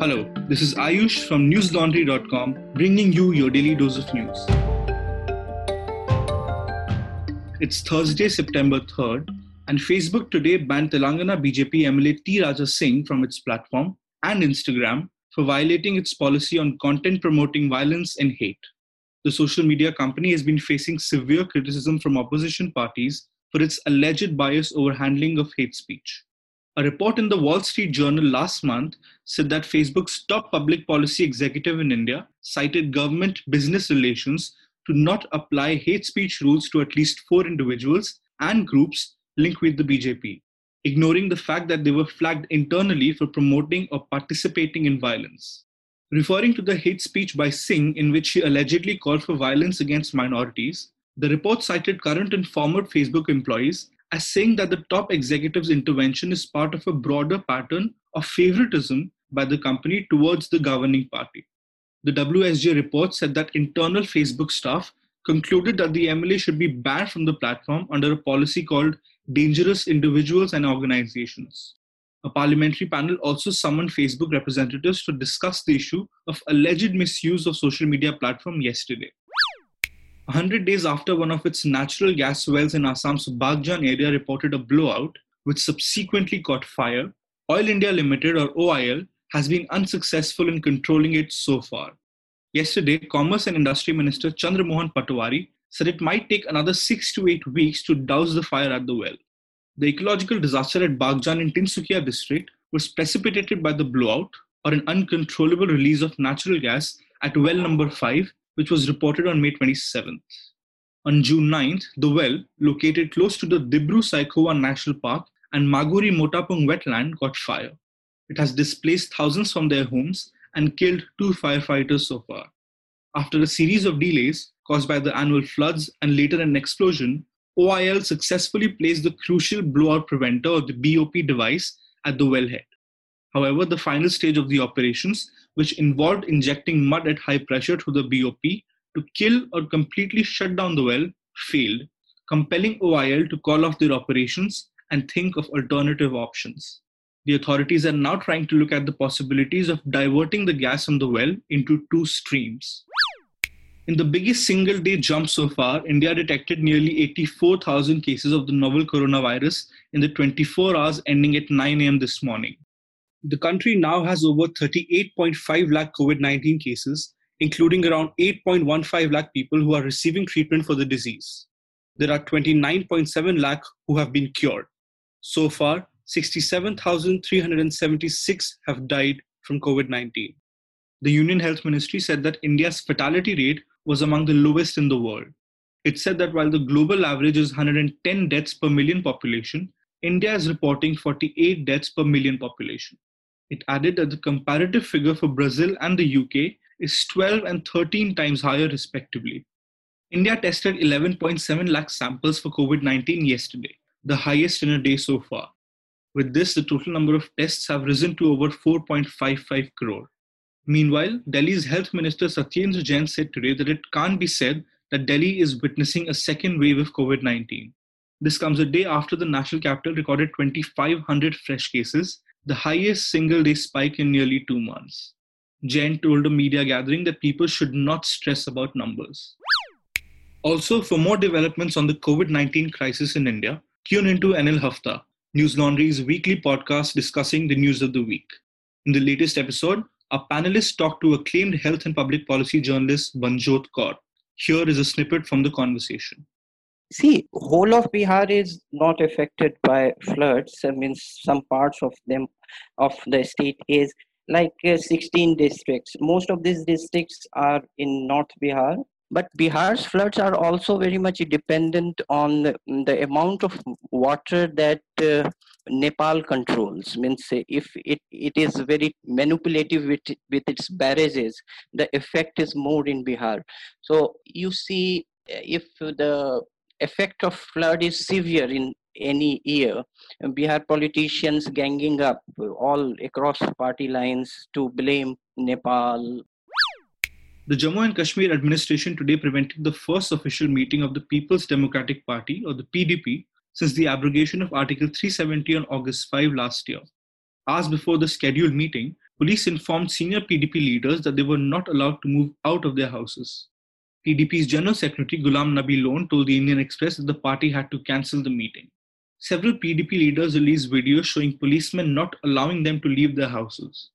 Hello, this is Ayush from newslaundry.com bringing you your daily dose of news. It's Thursday, September 3rd, and Facebook today banned Telangana BJP MLA T. Raja Singh from its platform and Instagram for violating its policy on content promoting violence and hate. The social media company has been facing severe criticism from opposition parties for its alleged bias over handling of hate speech. A report in the Wall Street Journal last month said that Facebook's top public policy executive in India cited government business relations to not apply hate speech rules to at least four individuals and groups linked with the BJP, ignoring the fact that they were flagged internally for promoting or participating in violence. Referring to the hate speech by Singh, in which he allegedly called for violence against minorities, the report cited current and former Facebook employees as saying that the top executive's intervention is part of a broader pattern of favoritism by the company towards the governing party. The WSJ report said that internal Facebook staff concluded that the MLA should be banned from the platform under a policy called Dangerous Individuals and Organizations. A parliamentary panel also summoned Facebook representatives to discuss the issue of alleged misuse of social media platform yesterday. 100 days after one of its natural gas wells in Assam's Bagjan area reported a blowout, which subsequently caught fire, Oil India Limited or OIL has been unsuccessful in controlling it so far. Yesterday, Commerce and Industry Minister Chandramohan Patowary said it might take another six to eight weeks to douse the fire at the well. The ecological disaster at Bagjan in Tinsukia district was precipitated by the blowout or an uncontrollable release of natural gas at well number 5 which was reported on May 27th. On June 9th, the well, located close to the Dibru Saikhowa National Park and Maguri Motapung wetland, got fire. It has displaced thousands from their homes and killed two firefighters so far. After a series of delays caused by the annual floods and later an explosion, OIL successfully placed the crucial blowout preventer or the BOP device at the wellhead. However, the final stage of the operations which involved injecting mud at high pressure through the BOP to kill or completely shut down the well, failed, compelling OIL to call off their operations and think of alternative options. The authorities are now trying to look at the possibilities of diverting the gas from the well into two streams. In the biggest single day jump so far, India detected nearly 84,000 cases of the novel coronavirus in the 24 hours ending at 9 am this morning. The country now has over 38.5 lakh COVID 19 cases, including around 8.15 lakh people who are receiving treatment for the disease. There are 29.7 lakh who have been cured. So far, 67,376 have died from COVID 19. The Union Health Ministry said that India's fatality rate was among the lowest in the world. It said that while the global average is 110 deaths per million population, India is reporting 48 deaths per million population. It added that the comparative figure for Brazil and the UK is 12 and 13 times higher, respectively. India tested 11.7 lakh samples for COVID 19 yesterday, the highest in a day so far. With this, the total number of tests have risen to over 4.55 crore. Meanwhile, Delhi's Health Minister Satyendra Jain said today that it can't be said that Delhi is witnessing a second wave of COVID 19. This comes a day after the national capital recorded 2,500 fresh cases the highest single day spike in nearly two months. Jain told a media gathering that people should not stress about numbers. Also, for more developments on the COVID 19 crisis in India, tune into NL Hafta, News Laundry's weekly podcast discussing the news of the week. In the latest episode, our panelists talked to acclaimed health and public policy journalist Banjot Kaur. Here is a snippet from the conversation. See, whole of Bihar is not affected by floods. I mean, some parts of them of the state is like uh, 16 districts. Most of these districts are in North Bihar, but Bihar's floods are also very much dependent on the, the amount of water that uh, Nepal controls. Means if it, it is very manipulative with, with its barrages, the effect is more in Bihar. So you see, if the effect of flood is severe in any year. Bihar politicians ganging up all across party lines to blame Nepal. The Jammu and Kashmir administration today prevented the first official meeting of the People's Democratic Party, or the PDP, since the abrogation of Article 370 on August 5 last year. hours before the scheduled meeting, police informed senior PDP leaders that they were not allowed to move out of their houses. PDP's General Secretary Ghulam Nabi Lone told the Indian Express that the party had to cancel the meeting. Several PDP leaders released videos showing policemen not allowing them to leave their houses.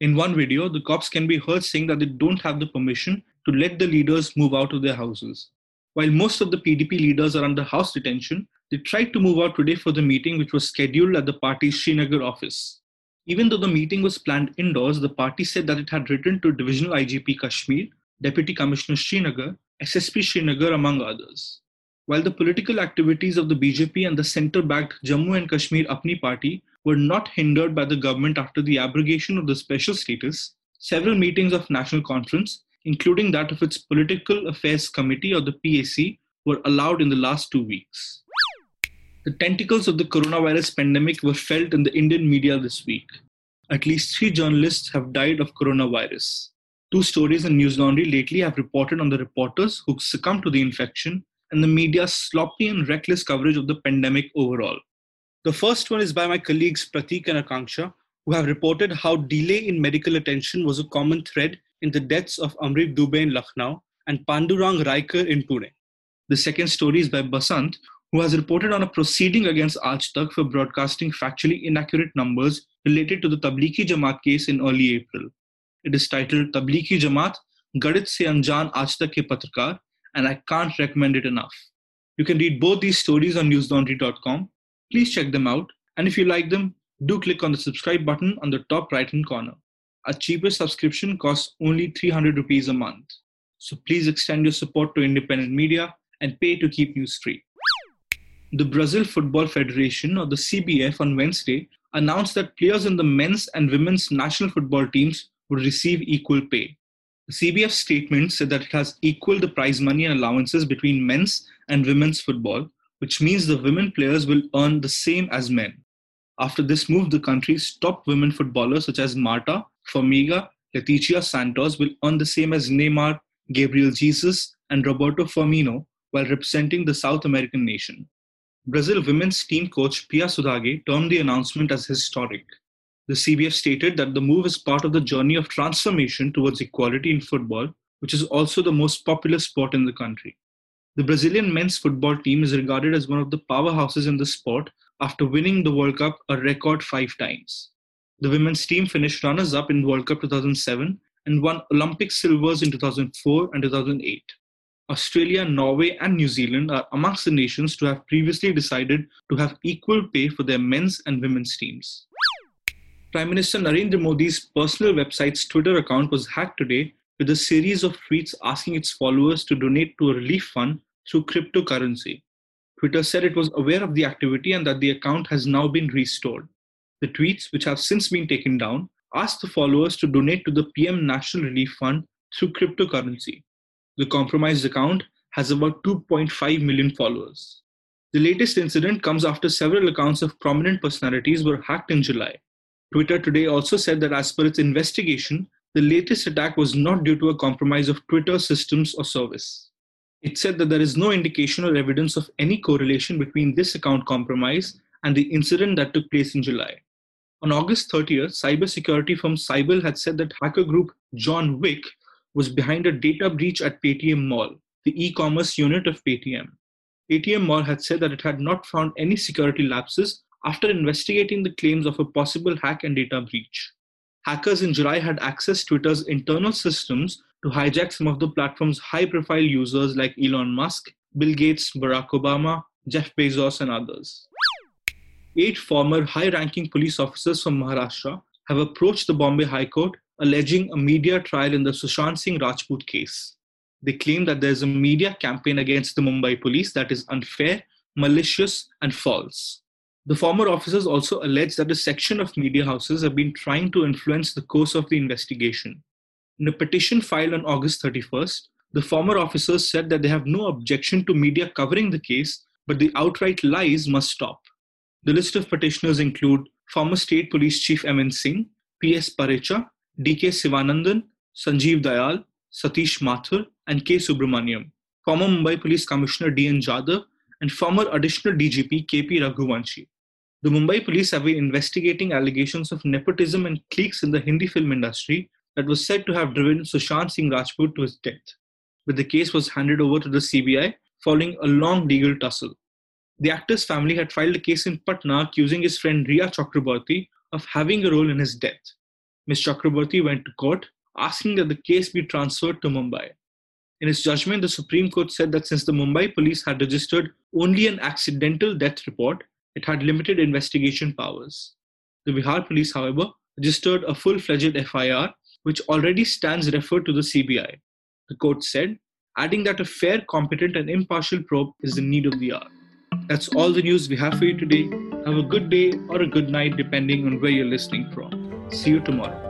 In one video, the cops can be heard saying that they don't have the permission to let the leaders move out of their houses. While most of the PDP leaders are under house detention, they tried to move out today for the meeting, which was scheduled at the party's Srinagar office. Even though the meeting was planned indoors, the party said that it had written to Divisional IGP Kashmir, Deputy Commissioner Srinagar, SSP Srinagar, among others. While the political activities of the BJP and the center backed Jammu and Kashmir Apni party were not hindered by the government after the abrogation of the special status, several meetings of National Conference, including that of its Political Affairs Committee or the PAC, were allowed in the last two weeks. The tentacles of the coronavirus pandemic were felt in the Indian media this week. At least three journalists have died of coronavirus. Two stories in News Laundry lately have reported on the reporters who succumbed to the infection and the media's sloppy and reckless coverage of the pandemic overall. The first one is by my colleagues Pratik and Akanksha, who have reported how delay in medical attention was a common thread in the deaths of Amrit Dubey in Lucknow and Pandurang Raikar in Pune. The second story is by Basant, who has reported on a proceeding against Aaj for broadcasting factually inaccurate numbers related to the Tablighi Jamaat case in early April. It is titled Tablighi Jamaat, Gadit Se Anjan Aaj Ke Patrakar, and I can't recommend it enough. You can read both these stories on newslaundry.com. Please check them out, and if you like them, do click on the subscribe button on the top right hand corner. A cheaper subscription costs only 300 rupees a month. So please extend your support to independent media and pay to keep news free. The Brazil Football Federation, or the CBF, on Wednesday announced that players in the men's and women's national football teams would receive equal pay. The CBF statement said that it has equal the prize money and allowances between men's and women's football, which means the women players will earn the same as men. After this move, the country's top women footballers such as Marta, Formiga, Leticia Santos will earn the same as Neymar, Gabriel Jesus, and Roberto Firmino while representing the South American nation. Brazil women's team coach Pia Sundhage termed the announcement as historic. The CBF stated that the move is part of the journey of transformation towards equality in football, which is also the most popular sport in the country. The Brazilian men's football team is regarded as one of the powerhouses in the sport after winning the World Cup a record five times. The women's team finished runners up in World Cup 2007 and won Olympic silvers in 2004 and 2008. Australia, Norway, and New Zealand are amongst the nations to have previously decided to have equal pay for their men's and women's teams. Prime Minister Narendra Modi's personal website's Twitter account was hacked today with a series of tweets asking its followers to donate to a relief fund through cryptocurrency. Twitter said it was aware of the activity and that the account has now been restored. The tweets, which have since been taken down, asked the followers to donate to the PM National Relief Fund through cryptocurrency. The compromised account has about 2.5 million followers. The latest incident comes after several accounts of prominent personalities were hacked in July. Twitter today also said that as per its investigation, the latest attack was not due to a compromise of Twitter systems or service. It said that there is no indication or evidence of any correlation between this account compromise and the incident that took place in July. On August 30th, cybersecurity firm Cyble had said that hacker group John Wick was behind a data breach at Paytm Mall, the e commerce unit of Paytm. Paytm Mall had said that it had not found any security lapses after investigating the claims of a possible hack and data breach. Hackers in July had accessed Twitter's internal systems to hijack some of the platform's high profile users like Elon Musk, Bill Gates, Barack Obama, Jeff Bezos, and others. Eight former high ranking police officers from Maharashtra have approached the Bombay High Court alleging a media trial in the Sushant Singh Rajput case. They claim that there is a media campaign against the Mumbai police that is unfair, malicious, and false. The former officers also allege that a section of media houses have been trying to influence the course of the investigation. In a petition filed on August 31st, the former officers said that they have no objection to media covering the case, but the outright lies must stop. The list of petitioners include former State Police Chief M.N. Singh, P.S. Pasricha, D.K. Sivanandan, Sanjeev Dayal, Satish Mathur, and K. Subramaniam, former Mumbai Police Commissioner D.N. Jadhav, and former additional DGP KP Raghuvanshi. The Mumbai police have been investigating allegations of nepotism and cliques in the Hindi film industry that was said to have driven Sushant Singh Rajput to his death. But the case was handed over to the CBI following a long legal tussle. The actor's family had filed a case in Patna accusing his friend Rhea Chakraborty of having a role in his death. Ms. Chakraborty went to court asking that the case be transferred to Mumbai. In its judgment, the Supreme Court said that since the Mumbai police had registered only an accidental death report, it had limited investigation powers. The Bihar police, however, registered a full fledged FIR, which already stands referred to the CBI. The court said, adding that a fair, competent, and impartial probe is the need of the hour. That's all the news we have for you today. Have a good day or a good night, depending on where you're listening from. See you tomorrow.